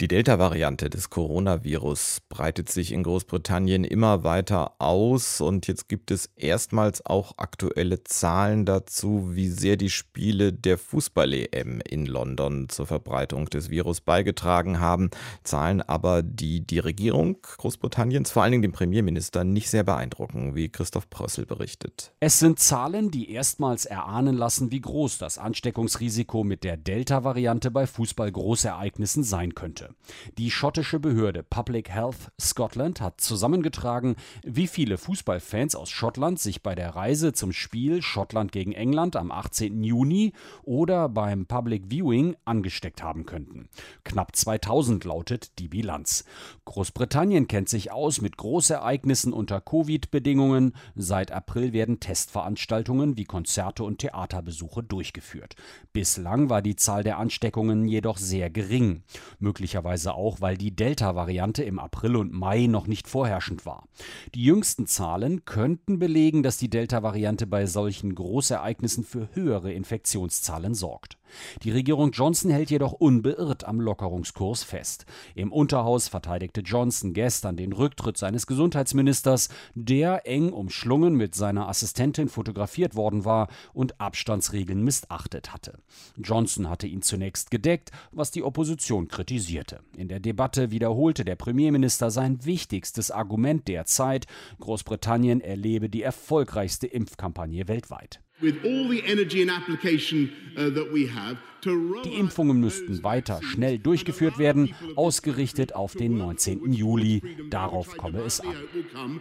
die Delta-Variante des Coronavirus breitet sich in Großbritannien immer weiter aus und jetzt gibt es erstmals auch aktuelle Zahlen dazu, wie sehr die Spiele der Fußball-EM in London zur Verbreitung des Virus beigetragen haben. Zahlen aber, die die Regierung Großbritanniens, vor allen Dingen den Premierminister, nicht sehr beeindrucken, wie Christoph Prössel berichtet. Es sind Zahlen, die erstmals erahnen lassen, wie groß das Ansteckungsrisiko mit der Delta-Variante bei Fußball-Großereignissen sein könnte sollte. Die schottische Behörde Public Health Scotland hat zusammengetragen, wie viele Fußballfans aus Schottland sich bei der Reise zum Spiel Schottland gegen England am 18. Juni oder beim Public Viewing angesteckt haben könnten. Knapp 2000 lautet die Bilanz. Großbritannien kennt sich aus mit Großereignissen unter Covid-Bedingungen. Seit April werden Testveranstaltungen wie Konzerte und Theaterbesuche durchgeführt. Bislang war die Zahl der Ansteckungen jedoch sehr gering. Möglicherweise möglicherweise auch, weil die Delta-Variante im April und Mai noch nicht vorherrschend war. Die jüngsten Zahlen könnten belegen, dass die Delta-Variante bei solchen Großereignissen für höhere Infektionszahlen sorgt. Die Regierung Johnson hält jedoch unbeirrt am Lockerungskurs fest. Im Unterhaus verteidigte Johnson gestern den Rücktritt seines Gesundheitsministers, der eng umschlungen mit seiner Assistentin fotografiert worden war und Abstandsregeln missachtet hatte. Johnson hatte ihn zunächst gedeckt, was die Opposition kritisierte. In der Debatte wiederholte der Premierminister sein wichtigstes Argument der Zeit, Großbritannien erlebe die erfolgreichste Impfkampagne weltweit. Uh, Die Impfungen müssten weiter schnell durchgeführt werden, ausgerichtet auf den 19. Juli. Darauf komme es an.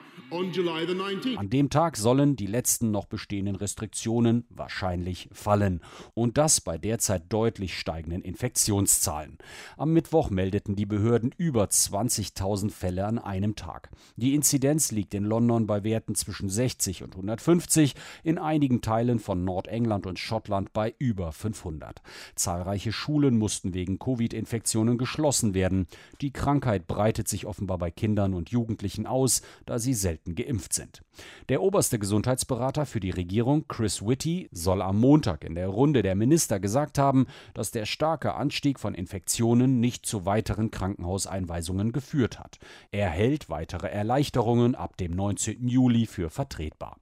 An dem Tag sollen die letzten noch bestehenden Restriktionen wahrscheinlich fallen. Und das bei derzeit deutlich steigenden Infektionszahlen. Am Mittwoch meldeten die Behörden über 20.000 Fälle an einem Tag. Die Inzidenz liegt in London bei Werten zwischen 60 und 150, in einigen Teilen von Nordengland und Schottland bei über 500. Zahlreiche Schulen mussten wegen Covid-Infektionen geschlossen werden. Die Krankheit breitet sich offenbar bei Kindern und Jugendlichen aus, da sie selten geimpft sind. Der oberste Gesundheitsberater für die Regierung, Chris Whitty, soll am Montag in der Runde der Minister gesagt haben, dass der starke Anstieg von Infektionen nicht zu weiteren Krankenhauseinweisungen geführt hat. Er hält weitere Erleichterungen ab dem 19. Juli für vertretbar.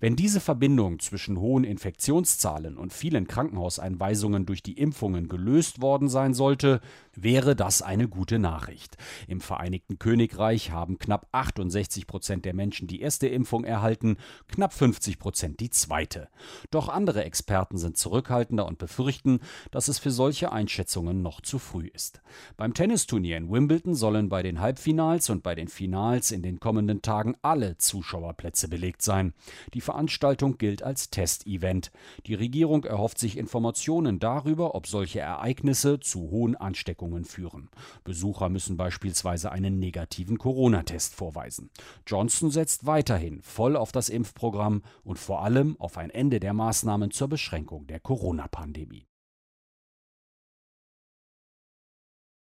Wenn diese Verbindung zwischen hohen Infektionszahlen und vielen Krankenhauseinweisungen durch die Impfungen gelöst worden sein sollte, wäre das eine gute Nachricht. Im Vereinigten Königreich haben knapp 68 Prozent der Menschen die erste Impfung erhalten, knapp 50 Prozent die zweite. Doch andere Experten sind zurückhaltender und befürchten, dass es für solche Einschätzungen noch zu früh ist. Beim Tennisturnier in Wimbledon sollen bei den Halbfinals und bei den Finals in den kommenden Tagen alle Zuschauerplätze belegt sein. Die Veranstaltung gilt als Testevent. Die Regierung erhofft sich Informationen darüber, ob solche Ereignisse zu hohen Ansteckungen führen. Besucher müssen beispielsweise einen negativen Corona-Test vorweisen. Johnson setzt weiterhin voll auf das Impfprogramm und vor allem auf ein Ende der Maßnahmen zur Beschränkung der Corona-Pandemie.